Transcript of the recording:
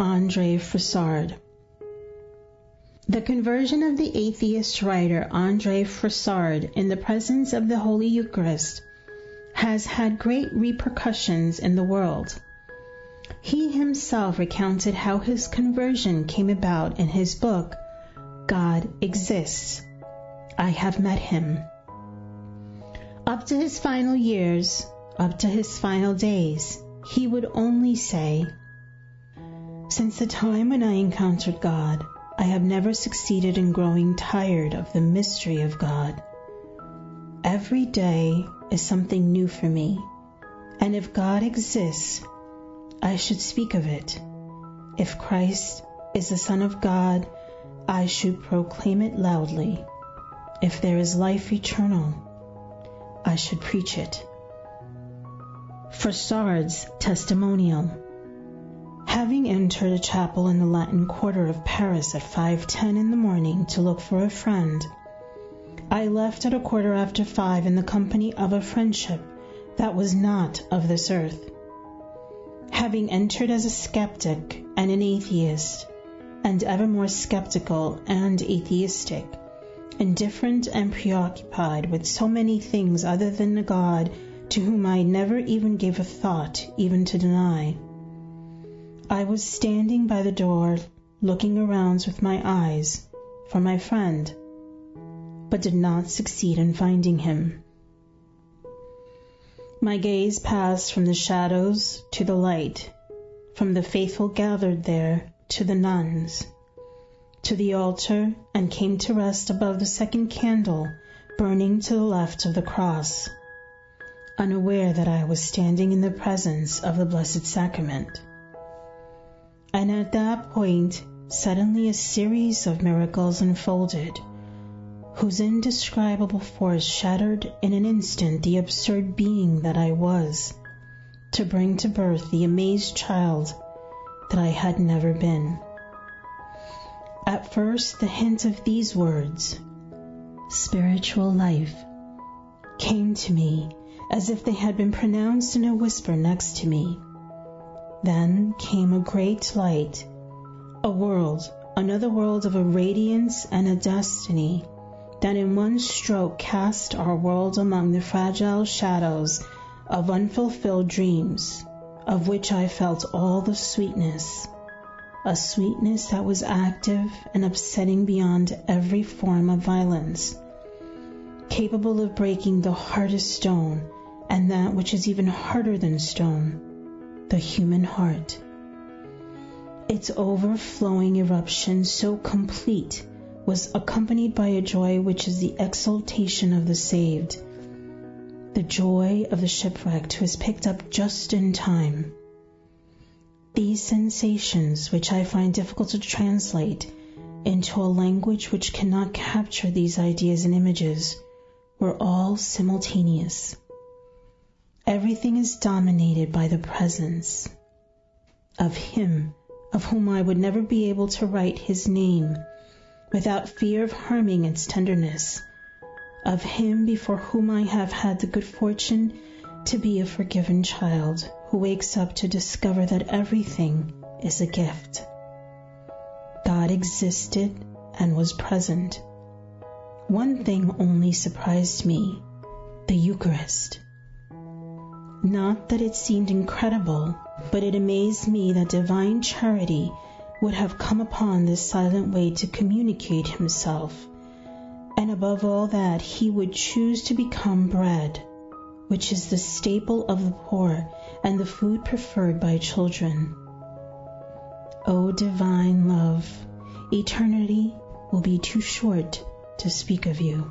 Andre Frossard. The conversion of the atheist writer Andre Frossard in the presence of the Holy Eucharist has had great repercussions in the world. He himself recounted how his conversion came about in his book, God Exists. I have met him. Up to his final years, up to his final days, he would only say, Since the time when I encountered God, I have never succeeded in growing tired of the mystery of God. Every day is something new for me, and if God exists, I should speak of it. If Christ is the Son of God, I should proclaim it loudly. If there is life eternal, I should preach it. Frossard's testimonial. Having entered a chapel in the Latin Quarter of Paris at 5:10 in the morning to look for a friend, I left at a quarter after five in the company of a friendship that was not of this earth. Having entered as a skeptic and an atheist, and ever more skeptical and atheistic, indifferent and preoccupied with so many things other than the God to whom I never even gave a thought even to deny. I was standing by the door looking around with my eyes for my friend, but did not succeed in finding him. My gaze passed from the shadows to the light, from the faithful gathered there to the nuns, to the altar, and came to rest above the second candle burning to the left of the cross, unaware that I was standing in the presence of the Blessed Sacrament. And at that point, suddenly a series of miracles unfolded whose indescribable force shattered in an instant the absurd being that I was, to bring to birth the amazed child that I had never been. At first, the hint of these words, spiritual life, came to me as if they had been pronounced in a whisper next to me. Then came a great light, a world, another world of a radiance and a destiny that in one stroke cast our world among the fragile shadows of unfulfilled dreams, of which I felt all the sweetness, a sweetness that was active and upsetting beyond every form of violence, capable of breaking the hardest stone and that which is even harder than stone, the human heart. Its overflowing eruption so complete was accompanied by a joy which is the exultation of the saved, the joy of the shipwrecked who is picked up just in time. These sensations, which I find difficult to translate into a language which cannot capture these ideas and images, were all simultaneous. Everything is dominated by the presence of Him of whom I would never be able to write His name without fear of harming its tenderness, of him before whom I have had the good fortune to be a forgiven child who wakes up to discover that everything is a gift. God existed and was present. One thing only surprised me the Eucharist. Not that it seemed incredible, but it amazed me that divine charity would have come upon this silent way to communicate himself, and above all that he would choose to become bread, which is the staple of the poor and the food preferred by children. O divine love, eternity will be too short to speak of you.